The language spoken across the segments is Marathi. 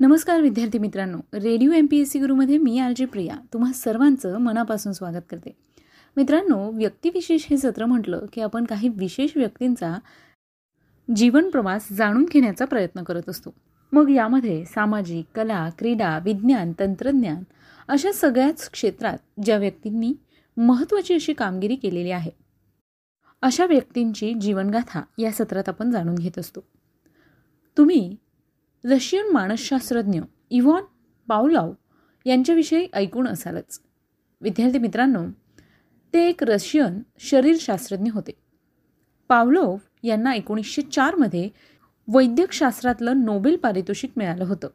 नमस्कार विद्यार्थी मित्रांनो. Radio M P S C गुरुमध्ये मी आर जे प्रिया. तुम्हा सर्वांचं मनापासून स्वागत करते. मित्रांनो व्यक्तिविशेष हे सत्र म्हटलं की आपण काही विशेष व्यक्तींचा जीवन प्रवास जाणून घेण्याचा प्रयत्न करत असतो. मग यामध्ये सामाजिक कला क्रीडा विज्ञान तंत्रज्ञान अशा सगळ्याच क्षेत्रात ज्या व्यक्तींनी महत्त्वाची अशी कामगिरी केलेली आहे अशा व्यक्तींची जीवनगाथा या सत्रात आपण जाणून घेत असतो. तुम्ही रशियन मानसशास्त्रज्ञ इव्हॉन पावलाव यांच्याविषयी ऐकून असालच. विद्यार्थी मित्रांनो ते एक रशियन शरीरशास्त्रज्ञ होते. पावलोव यांना एकोणीसशे चारमध्ये वैद्यकशास्त्रातलं नोबेल पारितोषिक मिळालं होतं.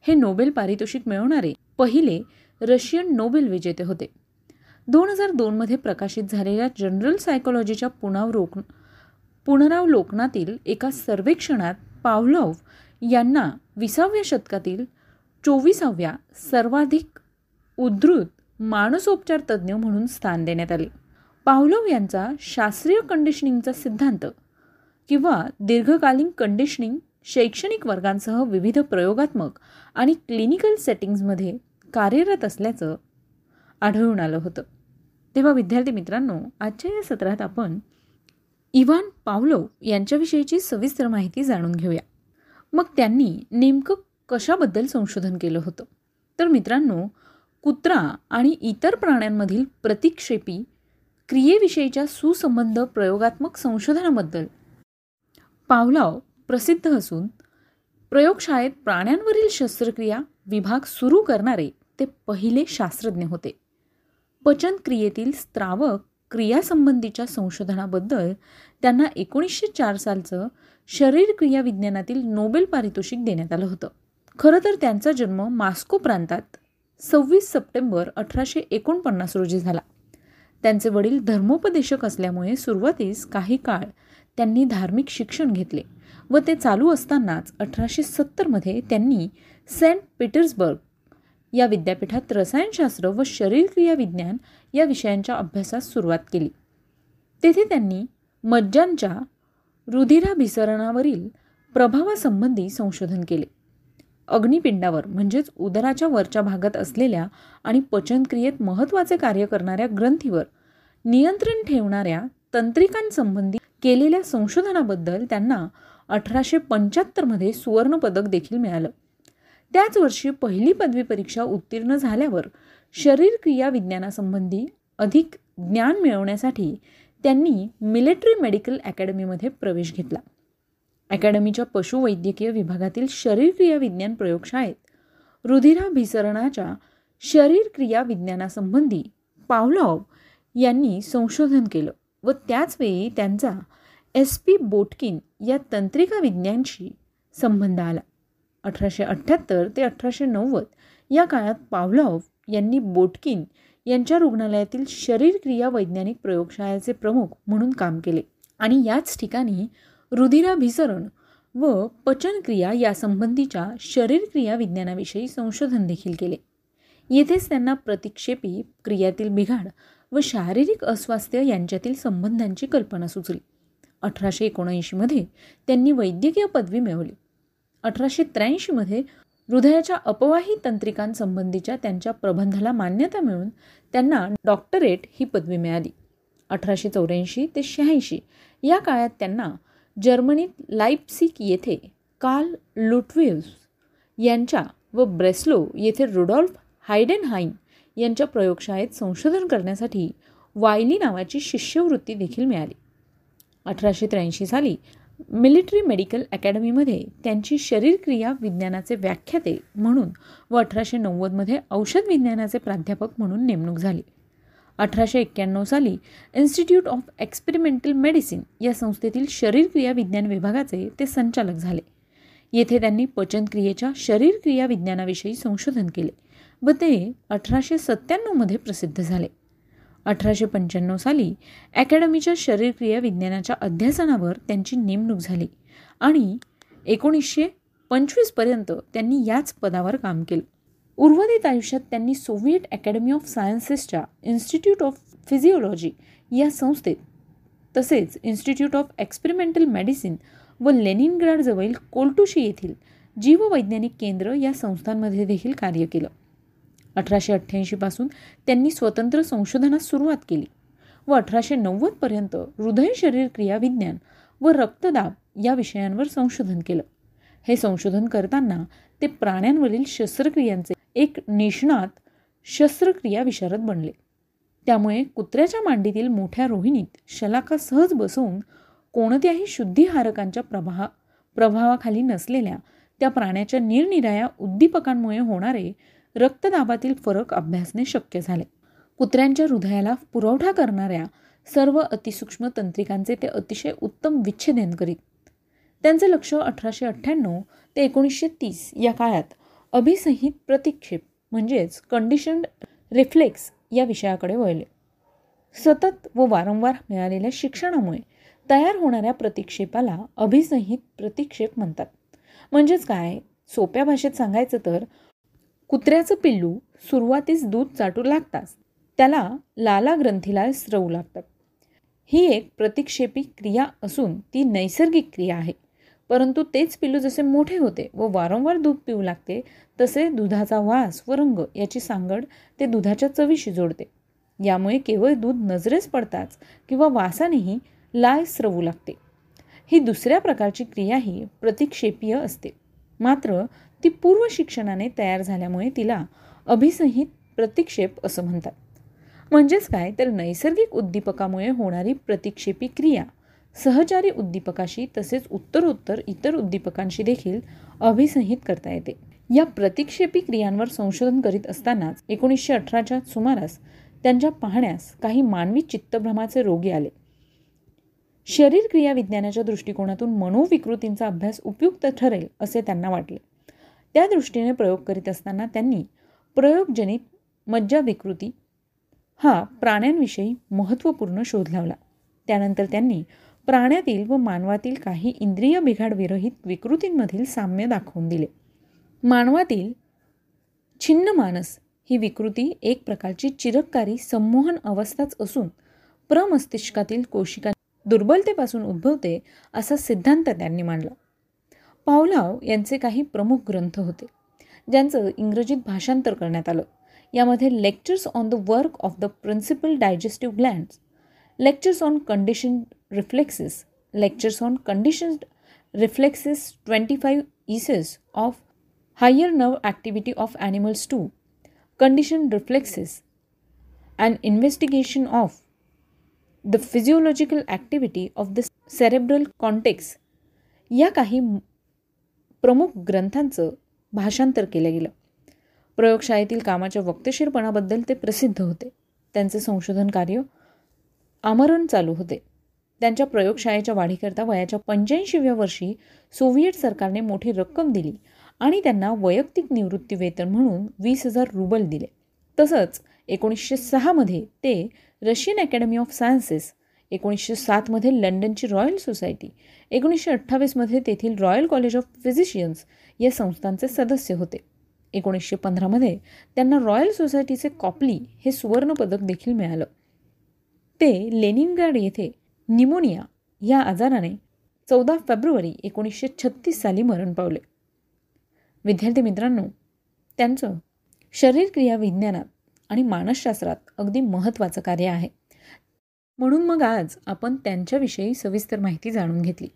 हे नोबेल पारितोषिक मिळवणारे पहिले रशियन नोबेल विजेते होते. दोन हजार दोनमध्ये प्रकाशित झालेल्या जनरल सायकोलॉजीच्या पुनरावलोक पुनरावलोकनातील एका सर्वेक्षणात पावलोव यांना विसाव्या शतकातील चोवीसाव्या सर्वाधिक उद्धृत मानसोपचार तज्ज्ञ म्हणून स्थान देण्यात आले. पावलोव यांचा शास्त्रीय कंडिशनिंगचा सिद्धांत किंवा दीर्घकालीन कंडिशनिंग शैक्षणिक वर्गांसह विविध प्रयोगात्मक आणि क्लिनिकल सेटिंग्जमध्ये कार्यरत असल्याचं आढळून आलं होतं. तेव्हा विद्यार्थी मित्रांनो आजच्या या सत्रात आपण इव्हान पावलोव यांच्याविषयीची सविस्तर माहिती जाणून घेऊया. मग त्यांनी नेमकं कशाबद्दल संशोधन केलं होतं? तर मित्रांनो कुत्रा आणि इतर प्राण्यांमधील प्रतिक्षेपी क्रियेविषयीच्या सुसंबंध प्रयोगात्मक संशोधनाबद्दल पावलाव प्रसिद्ध असून प्रयोगशाळेत प्राण्यांवरील शस्त्रक्रिया विभाग सुरू करणारे ते पहिले शास्त्रज्ञ होते. पचन क्रियेतील स्त्रावक क्रियासंबंधीच्या संशोधनाबद्दल त्यांना एकोणीसशे चार सालचं शरीरक्रिया विज्ञानातील नोबेल पारितोषिक देण्यात आलं होतं. खरं तर त्यांचा जन्म मास्को प्रांतात सव्वीस सप्टेंबर अठराशे एकोणपन्नास रोजी झाला. त्यांचे वडील धर्मोपदेशक असल्यामुळे सुरुवातीस काही काळ त्यांनी धार्मिक शिक्षण घेतले व ते चालू असतानाच अठराशे सत्तरमध्ये त्यांनी सेंट पीटर्सबर्ग या विद्यापीठात रसायनशास्त्र व शरीरक्रिया विज्ञान या विषयांच्या अभ्यासास सुरुवात केली. तेथे त्यांनी मज्जांच्या रुधिराभिसरणावरील प्रभावासंबंधी संशोधन केले. अग्निपिंडावर म्हणजेच उदराच्या वरच्या भागात असलेल्या आणि पचनक्रियेत महत्त्वाचे कार्य करणाऱ्या ग्रंथीवर नियंत्रण ठेवणाऱ्या तंत्रिकांसंबंधी केलेल्या संशोधनाबद्दल त्यांना अठराशे पंच्याहत्तरमध्ये सुवर्णपदक देखील मिळालं. त्याच वर्षी पहिली पदवी परीक्षा उत्तीर्ण झाल्यावर शरीरक्रिया विज्ञानासंबंधी अधिक ज्ञान मिळवण्यासाठी त्यांनी मिलिटरी मेडिकल अकॅडमीमध्ये प्रवेश घेतला. अकॅडमीच्या पशुवैद्यकीय विभागातील शरीरक्रिया विज्ञान प्रयोगशाळेत रुधिराभिसरणाच्या शरीरक्रिया विज्ञानासंबंधी पावलॉव यांनी संशोधन केलं व त्याचवेळी त्यांचा एस पी बोटकिन या तंत्रिका विज्ञानशी संबंध आला. अठराशे अठ्ठ्याहत्तर ते अठराशे नव्वद या काळात पावलॉव यांनी बोटकिन यांच्या रुग्णालयातील शरीरक्रिया वैज्ञानिक प्रयोगशाळेचे प्रमुख म्हणून काम केले. आणि याच ठिकाणी रुधिराभिसरण व पचनक्रिया यासंबंधीच्या शरीरक्रिया विज्ञानाविषयी संशोधन देखील केले. येथेच त्यांना प्रतिक्षेपी क्रियातील बिघाड व शारीरिक अस्वास्थ्य यांच्यातील संबंधांची कल्पना सुचली. अठराशे एकोणऐंशीमध्ये त्यांनी वैद्यकीय पदवी मिळवली. अठराशे त्र्याऐंशीमध्ये हृदयाच्या अपवाही तंत्रिकांसंबंधीच्या त्यांच्या प्रबंधाला मान्यता मिळून त्यांना डॉक्टरेट ही पदवी मिळाली. अठराशे चौऱ्याऐंशी ते शहाऐंशी या काळात त्यांना जर्मनीत लाईपसिक येथे कार्ल लुटविल्स यांच्या व ब्रेस्लो येथे रुडॉल्फ हायडेनहाईम यांच्या प्रयोगशाळेत संशोधन करण्यासाठी वायली नावाची शिष्यवृत्ती देखील मिळाली. अठराशे त्र्याऐंशी साली मिलिटरी मेडिकल अकॅडमीमध्ये त्यांची शरीरक्रिया विज्ञानाचे व्याख्याते म्हणून व अठराशे नव्वदमध्ये औषध विज्ञानाचे प्राध्यापक म्हणून नेमणूक झाली. अठराशे एक्क्याण्णव साली इन्स्टिट्यूट ऑफ एक्सपेरिमेंटल मेडिसिन या संस्थेतील शरीरक्रिया विज्ञान विभागाचे ते संचालक झाले. येथे त्यांनी पचनक्रियेच्या शरीरक्रिया विज्ञानाविषयी संशोधन केले व ते अठराशे सत्त्याण्णवमध्ये प्रसिद्ध झाले. अठराशे पंच्याण्णव साली अकॅडमीच्या शरीरक्रिया विज्ञानाच्या अध्यासनावर त्यांची नेमणूक झाली आणि एकोणीसशे पंचवीसपर्यंत त्यांनी याच पदावर काम केलं. उर्वरित आयुष्यात त्यांनी सोव्हिएट अकॅडमी ऑफ सायन्सेसच्या इन्स्टिट्यूट ऑफ फिजिओलॉजी या संस्थेत तसेच इन्स्टिट्यूट ऑफ एक्सपेरिमेंटल मेडिसिन व लेनिनग्राडजवळील कोल्टुशी येथील जीववैज्ञानिक केंद्र या संस्थांमध्ये देखील कार्य केलं. अठराशे अठ्ठ्याऐंशीपासून त्यांनी स्वतंत्र संशोधनास सुरुवात केली व अठराशे नव्वदपर्यंत हृदय शरीर क्रियाविज्ञान व रक्तदाब या विषयांवर संशोधन केलं. हे संशोधन करताना ते प्राण्यांवरील शस्त्रक्रियांचे एक निष्णात शस्त्रक्रिया विशारद बनले. त्यामुळे कुत्र्याच्या मांडीतील मोठ्या रोहिणीत शलाका सहज बसवून कोणत्याही शुद्धीहारकांच्या प्रभा प्रभावाखाली नसलेल्या त्या प्राण्याच्या निरनिराया उद्दीपकांमुळे होणारे रक्तदाबातील फरक अभ्यासणे शक्य झाले. कुत्र्यांच्या हृदयाला पुरवठा करणाऱ्या सर्व अतिसूक्ष्म तंत्रिकांचे ते अतिशय उत्तम विच्छेदन करीत. त्यांचे लक्ष अठराशे अठ्ठ्याण्णव ते एकोणीसशे तीस या काळात अभिसंहित प्रतिक्षेप म्हणजेच कंडिशन्ड रिफ्लेक्स या विषयाकडे वळले. सतत व वारंवार मिळालेल्या शिक्षणामुळे तयार होणाऱ्या प्रतिक्षेपाला अभिसंहित प्रतिक्षेप म्हणतात. म्हणजेच काय? सोप्या भाषेत सांगायचं तर कुत्र्याचं पिल्लू सुरुवातीस दूध चाटू लागताच. त्याला लाला ग्रंथीला स्रवू लागतात ही एक प्रतिक्षेपी क्रिया असून ती नैसर्गिक क्रिया आहे. परंतु तेच पिल्लू जसे मोठे होते व वारंवार दूध पिऊ लागते तसे दुधाचा वास व रंग याची सांगड ते दुधाच्या चवीशी जोडते. यामुळे केवळ दूध नजरेस पडताच किंवा वासानेही लाय स्रवू लागते. ही दुसऱ्या प्रकारची क्रियाही प्रतिक्षेपीय असते. मात्र ती पूर्व शिक्षणाने तयार झाल्यामुळे तिला अभिसंहित प्रतिक्षेप असं म्हणतात. म्हणजेच काय? तर नैसर्गिक उद्दीपकामुळे होणारी प्रतिक्षेपी क्रिया सहचारी उद्दीपकाशी तसेच उत्तरोत्तर इतर उद्दीपकांशी देखील अभिसंहित करता येते. या प्रतिक्षेपी क्रियांवर संशोधन करीत असतानाच एकोणीसशे अठराच्या सुमारास त्यांच्या पाहण्यास काही मानवी चित्तभ्रमाचे रोगी आले. शरीर क्रिया विज्ञानाच्या दृष्टिकोनातून मनोविकृतींचा अभ्यास उपयुक्त ठरेल असे त्यांना वाटले. त्या दृष्टीने प्रयोग करीत असताना त्यांनी प्रयोगजनित मज्जा विकृती हा प्राण्यांविषयी महत्त्वपूर्ण शोध लावला. त्यानंतर त्यांनी प्राण्यातील व मानवातील काही इंद्रिय बिघाडविरहित विकृतींमधील साम्य दाखवून दिले. मानवातील छिन्न मानस ही विकृती एक प्रकारची चिरककारी संमोहन अवस्थाच असून प्रमस्तिष्कातील कोशिका दुर्बलतेपासून उद्भवते असा सिद्धांत त्यांनी मांडला. पावलाव यांचे काही प्रमुख ग्रंथ होते ज्यांचं इंग्रजीत भाषांतर करण्यात आलं. यामध्ये lectures on the work of the principal digestive glands lectures on condition reflexes lectures on condition reflexes twenty five years of higher nerve activity of animals to condition reflexes and investigation of the physiological activity of the cerebral cortex या काही प्रमुख ग्रंथांचं भाषांतर केलं गेलं. प्रयोगशाळेतील कामाच्या वक्तशीरपणाबद्दल ते प्रसिद्ध होते. त्यांचे संशोधन कार्य आमरण चालू होते. त्यांच्या प्रयोगशाळेच्या वाढीकरता वयाच्या पंच्याऐंशीव्या वर्षी सोव्हिएट सरकारने मोठी रक्कम दिली आणि त्यांना वैयक्तिक निवृत्ती वेतन म्हणून वीस हजार रुबल दिले. तसंच एकोणीसशे सहामध्ये ते रशियन अकॅडमी ऑफ सायन्सेस एकोणीसशे सातमध्ये लंडनची रॉयल सोसायटी एकोणीसशे अठ्ठावीसमध्ये तेथील रॉयल कॉलेज ऑफ फिजिशियन्स या संस्थांचे सदस्य होते. एकोणीसशे पंधरामध्ये त्यांना रॉयल सोसायटीचे कॉपली हे सुवर्णपदक देखील मिळालं. ते लेनिनगार्ड येथे निमोनिया या आजाराने चौदा फेब्रुवारी एकोणीसशे छत्तीस साली मरण पावले. विद्यार्थी मित्रांनो त्यांचं शरीरक्रिया विज्ञानात आणि मानसशास्त्रात अगदी महत्त्वाचं कार्य आहे. म्हणून मग आज आपण त्यांच्याविषयी सविस्तर माहिती जाणून घेतली.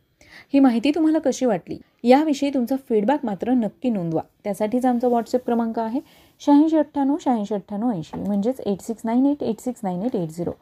ही माहिती तुम्हाला कशी वाटली? याविषयी तुमचा फीडबॅक मात्र नक्की नोंदवा. त्यासाठीच आमचा व्हॉट्सअप क्रमांक आहे शहाऐंशी अठ्ठ्याण्णव शहाऐंशी अठ्ठ्याण्णव ऐंशी. म्हणजेच eight six nine eight eight six nine eight eight zero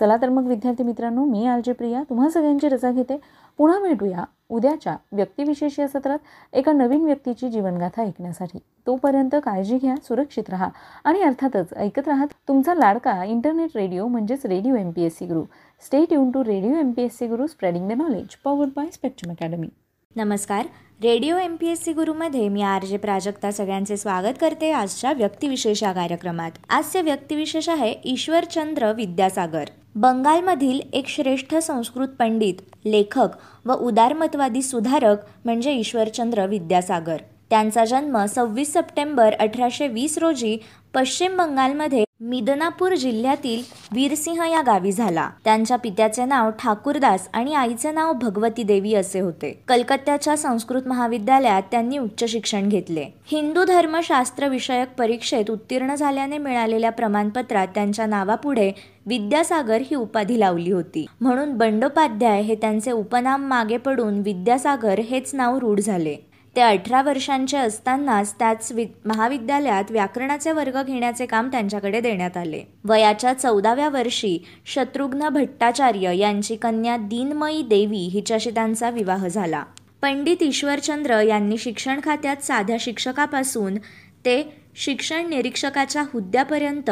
चला तर मग विद्यार्थी मित्रांनो मी आलजे प्रिया. तुम्हा सगळ्यांची रजा घेते. पुन्हा भेटूया उद्याच्या व्यक्तिविशेष या सत्रात एका नवीन व्यक्तीची जीवनगाथा ऐकण्यासाठी. तोपर्यंत काळजी घ्या सुरक्षित राहा आणि अर्थातच ऐकत राहा तुमचा लाडका इंटरनेट रेडिओ म्हणजेच radio M P S C Guru. Stay tuned to radio M P S C Guru spreading the knowledge powered by Spectrum academy नमस्कार. Radio M P S C गुरुमध्ये मी आर जे प्राजक्ता सगळ्यांचे स्वागत करते आजच्या व्यक्तिविशेष या कार्यक्रमात. आजचे व्यक्तिविशेष आहे ईश्वरचंद्र विद्यासागर. बंगालमधील एक श्रेष्ठ संस्कृत पंडित लेखक व उदारमतवादी सुधारक म्हणजे ईश्वरचंद्र विद्यासागर. त्यांचा जन्म सव्वीस सप्टेंबर अठराशे वीस रोजी पश्चिम बंगालमध्ये मिदनापूर जिल्ह्यातील वीरसिंह या गावी झाला. त्यांच्या पित्याचे नाव ठाकूरदास आणि आईचे नाव भगवती देवी असे होते. कलकत्त्याच्या संस्कृत महाविद्यालयात त्यांनी उच्च शिक्षण घेतले. हिंदू धर्मशास्त्र विषयक परीक्षेत उत्तीर्ण झाल्याने मिळालेल्या प्रमाणपत्रात त्यांच्या नावापुढे विद्यासागर ही उपाधी लावली होती. म्हणून बंडोपाध्याय हे त्यांचे उपनाम मागे पडून विद्यासागर हेच नाव रूढ झाले. ते अठरा वर्षांचे असतानाच त्याच वि महाविद्यालयात व्याकरणाचे वर्ग घेण्याचे काम त्यांच्याकडे देण्यात आले. वयाच्या चौदाव्या वर्षी शत्रुघ्न भट्टाचार्य यांची कन्या दिनमयी देवी हिच्याशी त्यांचा विवाह झाला. पंडित ईश्वरचंद्र यांनी शिक्षण खात्यात साध्या शिक्षकापासून ते शिक्षण निरीक्षकाच्या हुद्द्यापर्यंत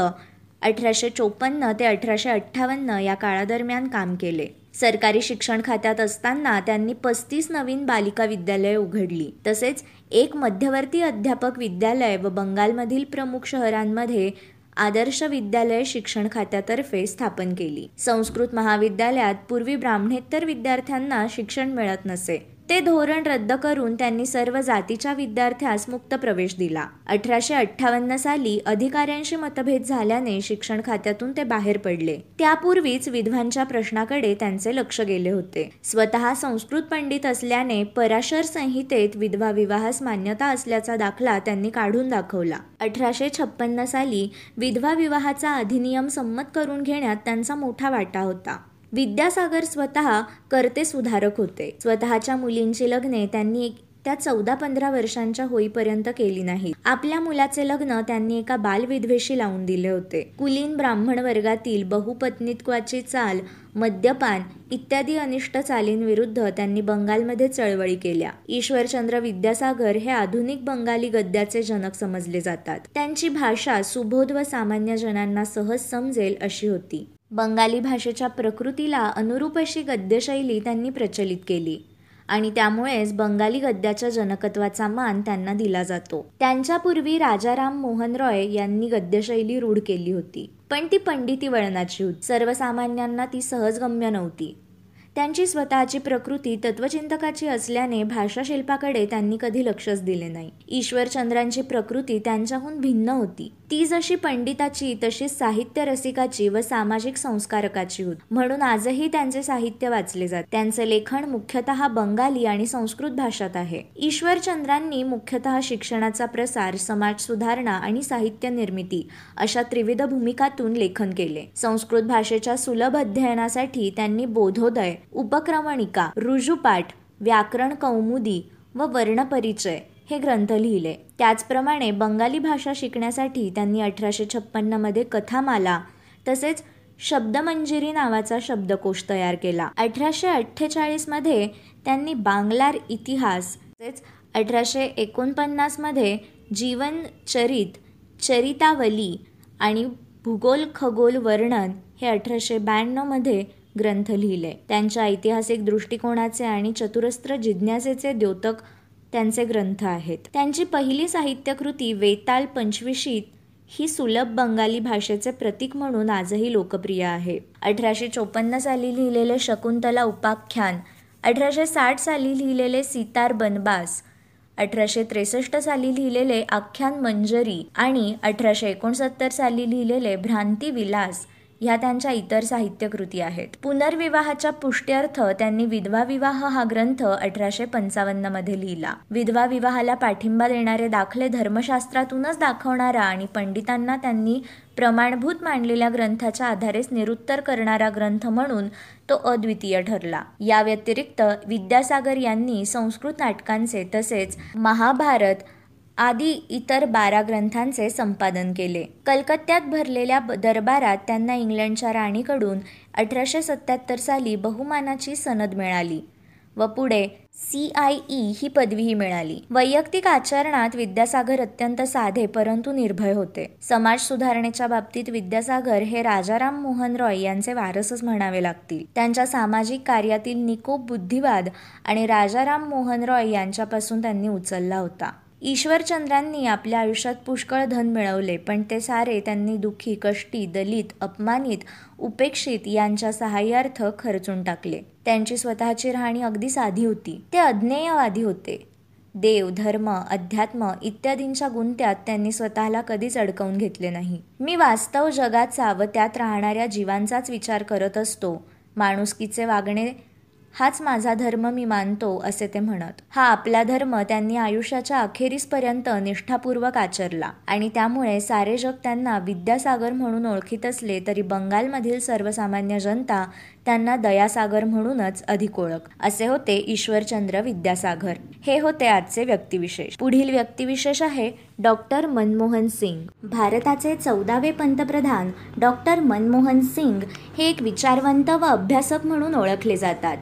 अठराशे चोपन्न ते अठराशे अठ्ठावन्न या काळादरम्यान काम केले. सरकारी शिक्षण खात्यात असताना त्यांनी पस्तीस नवीन बालिका विद्यालये उघडली. तसेच एक मध्यवर्ती अध्यापक विद्यालय व बंगालमधील प्रमुख शहरांमध्ये आदर्श विद्यालय शिक्षण खात्यातर्फे स्थापन केली. संस्कृत महाविद्यालयात पूर्वी ब्राह्मणेतर विद्यार्थ्यांना शिक्षण मिळत नसे. ते धोरण रद्द करून त्यांनी सर्व जातीच्या विद्यार्थ्यास मुक्त प्रवेश दिला. अठराशे अठ्ठावन्न साली अधिकाऱ्यांशी मतभेद झाल्याने शिक्षण खात्यातून ते बाहेर पडले. त्यापूर्वीच विधवांच्या प्रश्नाकडे त्यांचे लक्ष गेले होते. स्वतः संस्कृत पंडित असल्याने पराशर संहितेत विधवा विवाहास मान्यता असल्याचा दाखला त्यांनी काढून दाखवला. अठराशे छप्पन्न साली विधवा विवाहाचा अधिनियम संमत करून घेण्यात त्यांचा मोठा वाटा होता. विद्यासागर स्वतः करते सुधारक होते. स्वतःच्या मुलींची लग्ने त्यांनी एक त्या चौदा पंधरा वर्षांच्या होईपर्यंत केली नाही आपल्या मुलाचे लग्न त्यांनी एका बालविधवेशी लावून दिले होते. कुलीन ब्राह्मण वर्गातील बहुपत्नीत्वाची चाल मद्यपान इत्यादी अनिष्ट चालींविरुद्ध त्यांनी बंगालमध्ये चळवळी केल्या. ईश्वरचंद्र विद्यासागर हे आधुनिक बंगाली गद्याचे जनक समजले जातात. त्यांची भाषा सुबोध व सामान्य जनांना सहज समजेल अशी होती. बंगाली भाषेच्या प्रकृतीला अनुरूप अशी गद्यशैली त्यांनी प्रचलित केली आणि त्यामुळेच बंगाली गद्याच्या जनकत्वाचा मान त्यांना दिला जातो. त्यांच्यापूर्वी राजाराम मोहन रॉय यांनी गद्यशैली रूढ केली होती. पण ती पंडिती वळणाची होती. सर्वसामान्यांना ती सहजगम्य नव्हती. त्यांची स्वतःची प्रकृती तत्वचिंतकाची असल्याने भाषाशिल्पाकडे त्यांनी कधी लक्षच दिले नाही. ईश्वरचंद्रांची प्रकृती त्यांच्याहून भिन्न होती. ती जशी पंडिताची तशीच साहित्य रसिकाची व सामाजिक संस्कारकाची होती. म्हणून आजही त्यांचे साहित्य वाचले जाते. त्यांचे लेखन मुख्यतः बंगाली आणि संस्कृत भाषात आहे. ईश्वरचंद्रांनी मुख्यतः शिक्षणाचा प्रसार समाज सुधारणा आणि साहित्य निर्मिती अशा त्रिविध भूमिकातून लेखन केले. संस्कृत भाषेच्या सुलभ अध्ययनासाठी त्यांनी बोधोदय उपक्रमणिका ऋजुपाठ व्याकरण कौमुदी व वर्णपरिचय हे ग्रंथ लिहिले. त्याचप्रमाणे बंगाली भाषा शिकण्यासाठी त्यांनी अठराशे छप्पन्नमध्ये कथामाला तसेच शब्दमंजिरी नावाचा शब्दकोश तयार केला. अठराशे अठ्ठेचाळीसमध्ये त्यांनी बांगलार इतिहास तसेच अठराशे एकोणपन्नासमध्ये जीवनचरित चरितावली आणि भूगोल खगोल वर्णन हे अठराशे ब्याण्णवमध्ये ग्रंथ लिहिले. त्यांच्या ऐतिहासिक दृष्टिकोनाचे आणि चतुरस्त्र जिज्ञासेचे द्योतक त्यांचे ग्रंथ आहेत. त्यांची पहिली साहित्यकृती वेताल पंचविशीत ही सुलभ बंगाली भाषेचे प्रतीक म्हणून आजही लोकप्रिय आहे. अठराशे चोपन्न साली लिहिलेले शकुंतला उपाख्यान अठराशे साठ साली लिहिलेले सितार बनबास अठराशे त्रेसष्ट साली लिहिलेले आख्यान मंजरी आणि अठराशे एकोणसत्तर साली लिहिलेले भ्रांती विलास ह्या त्यांच्या इतर साहित्यकृती आहेत. पुनर्विवाहाच्या पुष्ट्यर्थ त्यांनी विधवा विवाह हा ग्रंथ अठराशे पंचावन्नमध्ये लिहिला. विधवा विवाहाला पाठिंबा देणारे दाखले धर्मशास्त्रातूनच दाखवणारा आणि पंडितांना त्यांनी प्रमाणभूत मांडलेल्या ग्रंथाच्या आधारेच निरुत्तर करणारा ग्रंथ म्हणून तो अद्वितीय ठरला. या व्यतिरिक्त विद्यासागर यांनी संस्कृत नाटकांचे तसेच महाभारत आदी इतर बारा ग्रंथांचे संपादन केले. कलकत्त्यात भरलेल्या दरबारात त्यांना इंग्लंडच्या राणीकडून अठराशे सत्याहत्तर साली बहुमानाची सनद मिळाली व पुढे सी आय ई ही पदवीही मिळाली. वैयक्तिक आचरणात विद्यासागर अत्यंत साधे परंतु निर्भय होते. समाज सुधारणेच्या बाबतीत विद्यासागर हे राजाराम मोहन रॉय यांचे वारसच म्हणावे लागतील. त्यांच्या सामाजिक कार्यातील निकोप बुद्धिवाद आणि राजाराम मोहन रॉय यांच्यापासून त्यांनी उचलला होता. ईश्वरचंद्रांनी आपल्या आयुष्यात पुष्कळ धन मिळवले पण ते सारे त्यांनी दुःखी कष्टी दलित अपमानित उपेक्षित यांच्या सहाय्यार्थ खर्चून टाकले. त्यांची स्वतःची राहणी अगदी साधी होती. ते अज्ञेयवादी होते. देव धर्म अध्यात्म इत्यादींच्या गुंत्यात त्यांनी स्वतःला कधीच अडकवून घेतले नाही. मी वास्तव जगाचा व त्यात राहणाऱ्या जीवांचाच विचार करत असतो. माणुसकीचे वागणे हाच माझा धर्म मी मानतो असे ते म्हणत. हा आपला धर्म त्यांनी आयुष्याच्या अखेरीसपर्यंत निष्ठापूर्वक आचरला आणि त्यामुळे सारे जग त्यांना विद्यासागर म्हणून ओळखीत असले तरी बंगालमधील सर्वसामान्य जनता त्यांना दयासागर म्हणूनच अधिक ओळख. असे होते ईश्वरचंद्र विद्यासागर. हे होते आजचे व्यक्तिविशेष. पुढील व्यक्तिविशेष आहे डॉक्टर मनमोहन सिंग. भारताचे चौदावे पंतप्रधान डॉक्टर मनमोहन सिंग हे एक विचारवंत व अभ्यासक म्हणून ओळखले जातात.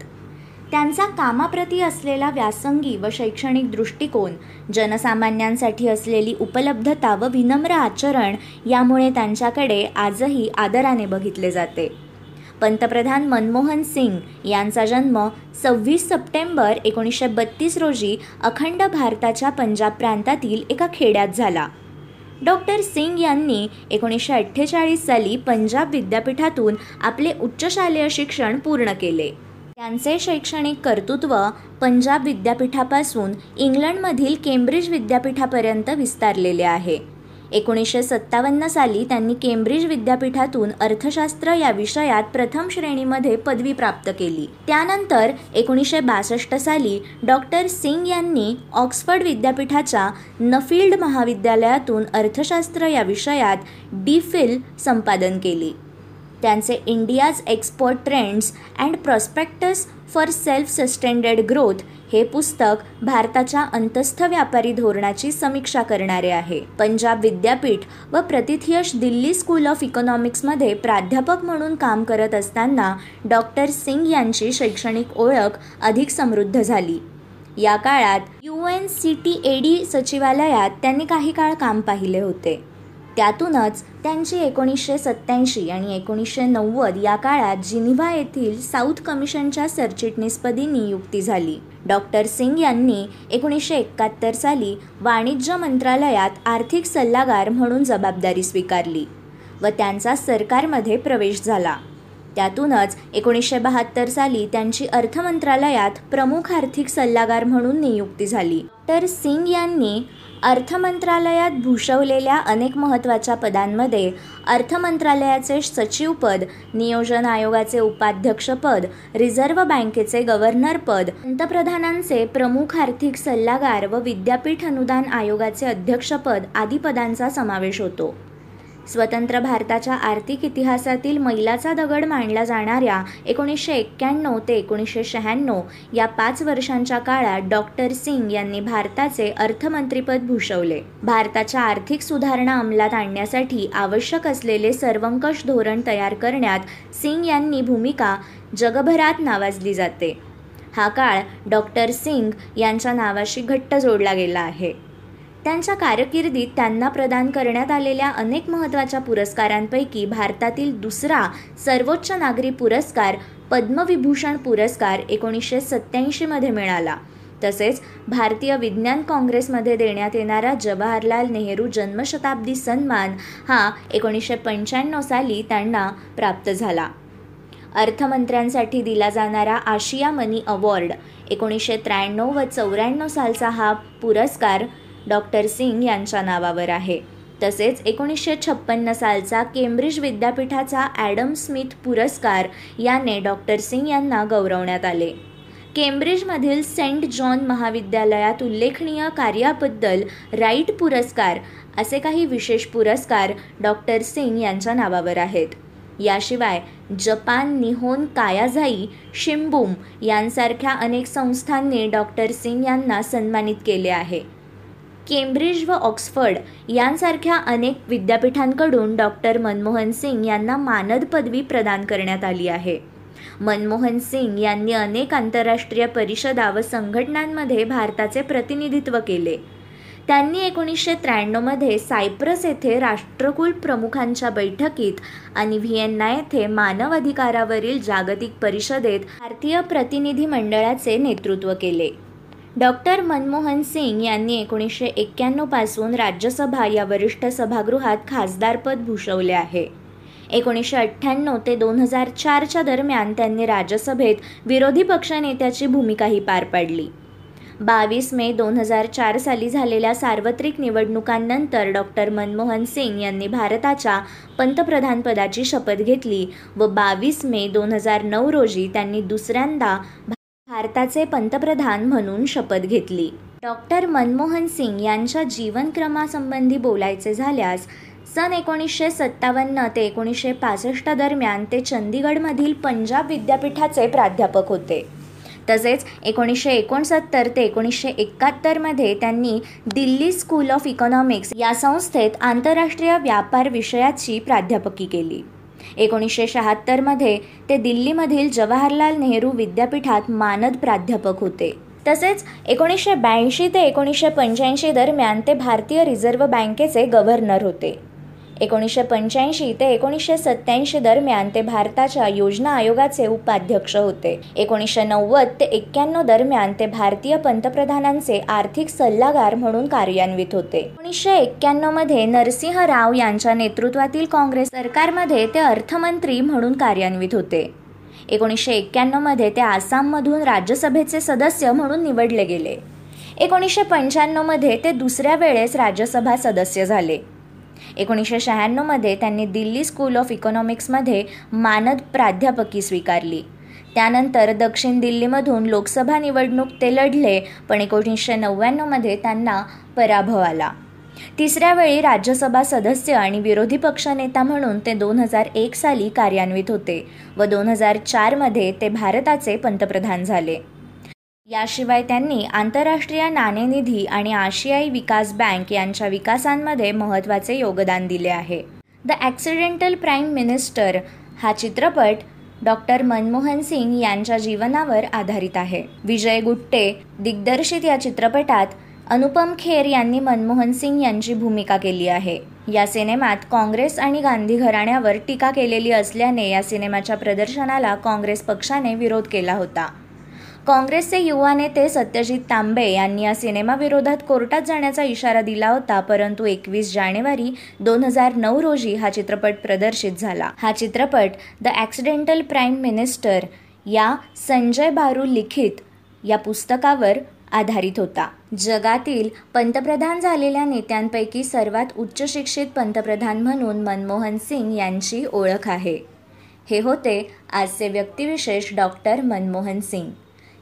त्यांचा कामाप्रती असलेला व्यासंगी व शैक्षणिक दृष्टिकोन जनसामान्यांसाठी असलेली उपलब्धता व विनम्र आचरण यामुळे त्यांच्याकडे आजही आदराने बघितले जाते. पंतप्रधान मनमोहन सिंग यांचा जन्म सव्वीस सप्टेंबर एकोणीसशे बत्तीस रोजी अखंड भारताच्या पंजाब प्रांतातील एका खेड्यात झाला. डॉक्टर सिंग यांनी एकोणीसशे अठ्ठेचाळीस साली पंजाब विद्यापीठातून आपले उच्च शालेय शिक्षण पूर्ण केले. त्यांचे शैक्षणिक कर्तृत्व पंजाब विद्यापीठापासून इंग्लंडमधील केम्ब्रिज विद्यापीठापर्यंत विस्तारलेले आहे. एकोणीसशे सत्तावन्न साली त्यांनी केम्ब्रिज विद्यापीठातून अर्थशास्त्र या विषयात प्रथम श्रेणीमध्ये पदवी प्राप्त केली. त्यानंतर एकोणीसशे बासष्ट साली डॉक्टर सिंग यांनी ऑक्सफर्ड विद्यापीठाच्या नफिल्ड महाविद्यालयातून अर्थशास्त्र या विषयात डी फिल संपादन केली. त्यांचे India's export trends and prospects for self sustained growth हे पुस्तक भारताच्या अंतस्थ व्यापारी धोरणाची समीक्षा करणारे आहे. पंजाब विद्यापीठ व प्रतिथयश दिल्ली स्कूल ऑफ इकॉनॉमिक्समध्ये प्राध्यापक म्हणून काम करत असताना डॉक्टर सिंग यांची शैक्षणिक ओळख अधिक समृद्ध झाली. या काळात U N C T A D सचिवालयात त्यांनी काही काळ काम पाहिले होते. त्यातूनच त्यांची एकोणीसशे सत्त्याऐंशी आणि एकोणीसशे नव्वद या काळात जिनिव्हा येथील साऊथ कमिशनच्या सरचिटणीसपदी नियुक्ती झाली. डॉक्टर सिंग यांनी एकोणीसशे एकाहत्तर साली वाणिज्य मंत्रालयात आर्थिक सल्लागार म्हणून जबाबदारी स्वीकारली व त्यांचा सरकारमध्ये प्रवेश झाला. त्यातूनच एकोणीसशे बहात्तर साली त्यांची अर्थमंत्रालयात प्रमुख आर्थिक सल्लागार म्हणून नियुक्ती झाली. तर सिंग यांनी अर्थमंत्रालयात भूषवलेल्या अनेक महत्त्वाच्या पदांमध्ये अर्थमंत्रालयाचे सचिवपद नियोजन आयोगाचे उपाध्यक्षपद रिझर्व्ह बँकेचे गव्हर्नरपद पंतप्रधानांचे प्रमुख आर्थिक सल्लागार व विद्यापीठ अनुदान आयोगाचे अध्यक्षपद आदी पदांचा समावेश होतो. स्वतंत्र भारताच्या आर्थिक इतिहासातील मैलाचा दगड मानला जाणाऱ्या एकोणीसशे एक्क्याण्णव ते एकोणीसशे शहाण्णव या पाच वर्षांच्या काळात डॉक्टर सिंग यांनी भारताचे अर्थमंत्रीपद भूषवले. भारताच्या आर्थिक सुधारणा अंमलात आणण्यासाठी आवश्यक असलेले सर्वंकष धोरण तयार करण्यात सिंग यांनी भूमिका जगभरात नावाजली जाते. हा काळ डॉक्टर सिंग यांच्या नावाशी घट्ट जोडला गेला आहे. त्यांच्या कारकिर्दीत त्यांना प्रदान करण्यात आलेल्या अनेक महत्त्वाच्या पुरस्कारांपैकी भारतातील दुसरा सर्वोच्च नागरी पुरस्कार पद्मविभूषण पुरस्कार एकोणीसशे सत्त्याऐंशीमध्ये मिळाला. तसेच भारतीय विज्ञान काँग्रेसमध्ये देण्यात येणारा जवाहरलाल नेहरू जन्मशताब्दी सन्मान हा एकोणीसशे पंच्याण्णव साली त्यांना प्राप्त झाला. अर्थमंत्र्यांसाठी दिला जाणारा आशिया मनी अवॉर्ड एकोणीसशे त्र्याण्णव व चौऱ्याण्णव सालचा हा पुरस्कार डॉक्टर सिंग यांच्या नावावर आहे. तसेच एकोणीसशे छप्पन्न सालचा केम्ब्रिज विद्यापीठाचा ॲडम स्मिथ पुरस्कार याने डॉक्टर सिंग यांना गौरवण्यात आले. केम्ब्रिजमधील सेंट जॉन महाविद्यालयात उल्लेखनीय कार्याबद्दल राईट पुरस्कार असे काही विशेष पुरस्कार डॉक्टर सिंग यांच्या नावावर आहेत. याशिवाय जपान निहोन कायाझाई शिंबूम यांसारख्या अनेक संस्थांनी डॉक्टर सिंग यांना सन्मानित केले आहे. केम्ब्रिज व ऑक्सफर्ड यांसारख्या अनेक विद्यापीठांकडून डॉक्टर मनमोहन सिंग यांना मानद पदवी प्रदान करण्यात आली आहे. मनमोहन सिंग यांनी अनेक आंतरराष्ट्रीय परिषदा व संघटनांमध्ये भारताचे प्रतिनिधित्व केले. त्यांनी एकोणीसशे त्र्याण्णवमध्ये सायप्रस येथे राष्ट्रकुल प्रमुखांच्या बैठकीत आणि व्हिएन्ना येथे मानव अधिकारावरील जागतिक परिषदेत भारतीय प्रतिनिधी मंडळाचे नेतृत्व केले. डॉक्टर मनमोहन सिंग यांनी एकोणीसशे एक्क्याण्णवपासून राज्यसभा या वरिष्ठ सभागृहात खासदारपद भूषवले आहे. एकोणीसशे अठ्ठ्याण्णव ते दोन हजार चारच्या दरम्यान त्यांनी राज्यसभेत विरोधी पक्षनेत्याची भूमिकाही पार पाडली. बावीस मे दोन हजार चार साली झालेल्या सार्वत्रिक निवडणुकांनंतर डॉक्टर मनमोहन सिंग यांनी भारताच्या पंतप्रधानपदाची शपथ घेतली व बावीस मे दोन हजार नऊ रोजी त्यांनी दुसऱ्यांदा भारताचे पंतप्रधान म्हणून शपथ घेतली. डॉक्टर मनमोहन सिंग यांच्या जीवनक्रमासंबंधी बोलायचे झाल्यास सन एकोणीसशे सत्तावन्न ते एकोणीसशे पासष्ट दरम्यान ते चंदीगडमधील पंजाब विद्यापीठाचे प्राध्यापक होते. तसेच एकोणीसशे एकोणसत्तर ते एकोणीसशे एकाहत्तरमध्ये त्यांनी दिल्ली स्कूल ऑफ इकॉनॉमिक्स या संस्थेत आंतरराष्ट्रीय व्यापार विषयाची प्राध्यापकी केली. एकोणीसशे शहात्तरमध्ये ते दिल्लीमधील जवाहरलाल नेहरू विद्यापीठात मानद प्राध्यापक होते. तसेच एकोणीसशे ब्याऐंशी ते एकोणीसशे पंच्याऐंशी दरम्यान ते भारतीय रिझर्व्ह बँकेचे गव्हर्नर होते. एकोणीसशे पंच्याऐंशी ते एकोणीसशे सत्त्याऐंशी दरम्यान ते भारताच्या योजना आयोगाचे उपाध्यक्ष होते. एकोणीसशे नव्वद ते एक्क्याण्णव दरम्यान ते भारतीय पंतप्रधानांचे आर्थिक सल्लागार म्हणून कार्यान्वित होते. एकोणीसशे एक्क्याण्णवमध्ये नरसिंह राव यांच्या नेतृत्वातील काँग्रेस सरकारमध्ये ते अर्थमंत्री म्हणून कार्यान्वित होते. एकोणीसशे एक्क्याण्णवमध्ये ते आसाममधून राज्यसभेचे सदस्य म्हणून निवडले गेले. एकोणीसशे पंच्याण्णवमध्ये ते दुसऱ्या वेळेस राज्यसभा सदस्य झाले. एकोणीसशे शहाण्णवमध्ये त्यांनी दिल्ली स्कूल ऑफ इकॉनॉमिक्समध्ये मानद प्राध्यापकी स्वीकारली. त्यानंतर दक्षिण दिल्लीमधून लोकसभा निवडणूक ते लढले पण एकोणीसशे नव्याण्णवमध्ये त्यांना पराभव आला. तिसऱ्या वेळी राज्यसभा सदस्य आणि विरोधी पक्षनेता म्हणून ते दोन हजार एक साली कार्यान्वित होते व दोन हजार चारमध्ये ते भारताचे पंतप्रधान झाले. याशिवाय त्यांनी आंतरराष्ट्रीय नाणेनिधी आणि आशियाई विकास बँक यांच्या विकासांमध्ये महत्त्वाचे योगदान दिले आहे. द ॲक्सिडेंटल प्राईम मिनिस्टर हा चित्रपट डॉक्टर मनमोहन सिंग यांच्या जीवनावर आधारित आहे. विजय गुट्टे दिग्दर्शित या चित्रपटात अनुपम खेर यांनी मनमोहन सिंग यांची भूमिका केली आहे. या सिनेमात काँग्रेस आणि गांधी घराण्यावर टीका केलेली असल्याने या सिनेमाच्या प्रदर्शनाला काँग्रेस पक्षाने विरोध केला होता. काँग्रेसचे युवा नेते सत्यजित तांबे यांनी या सिनेमाविरोधात कोर्टात जाण्याचा इशारा दिला होता परंतु एकवीस जानेवारी दोन हजार नऊ रोजी हा चित्रपट प्रदर्शित झाला. हा चित्रपट द ॲक्सिडेंटल प्राईम मिनिस्टर या संजय बारू लिखित या पुस्तकावर आधारित होता. जगातील पंतप्रधान झालेल्या नेत्यांपैकी सर्वात उच्च शिक्षित पंतप्रधान म्हणून मनमोहन सिंग यांची ओळख आहे. हे होते आजचे व्यक्तिविशेष डॉक्टर मनमोहन सिंग.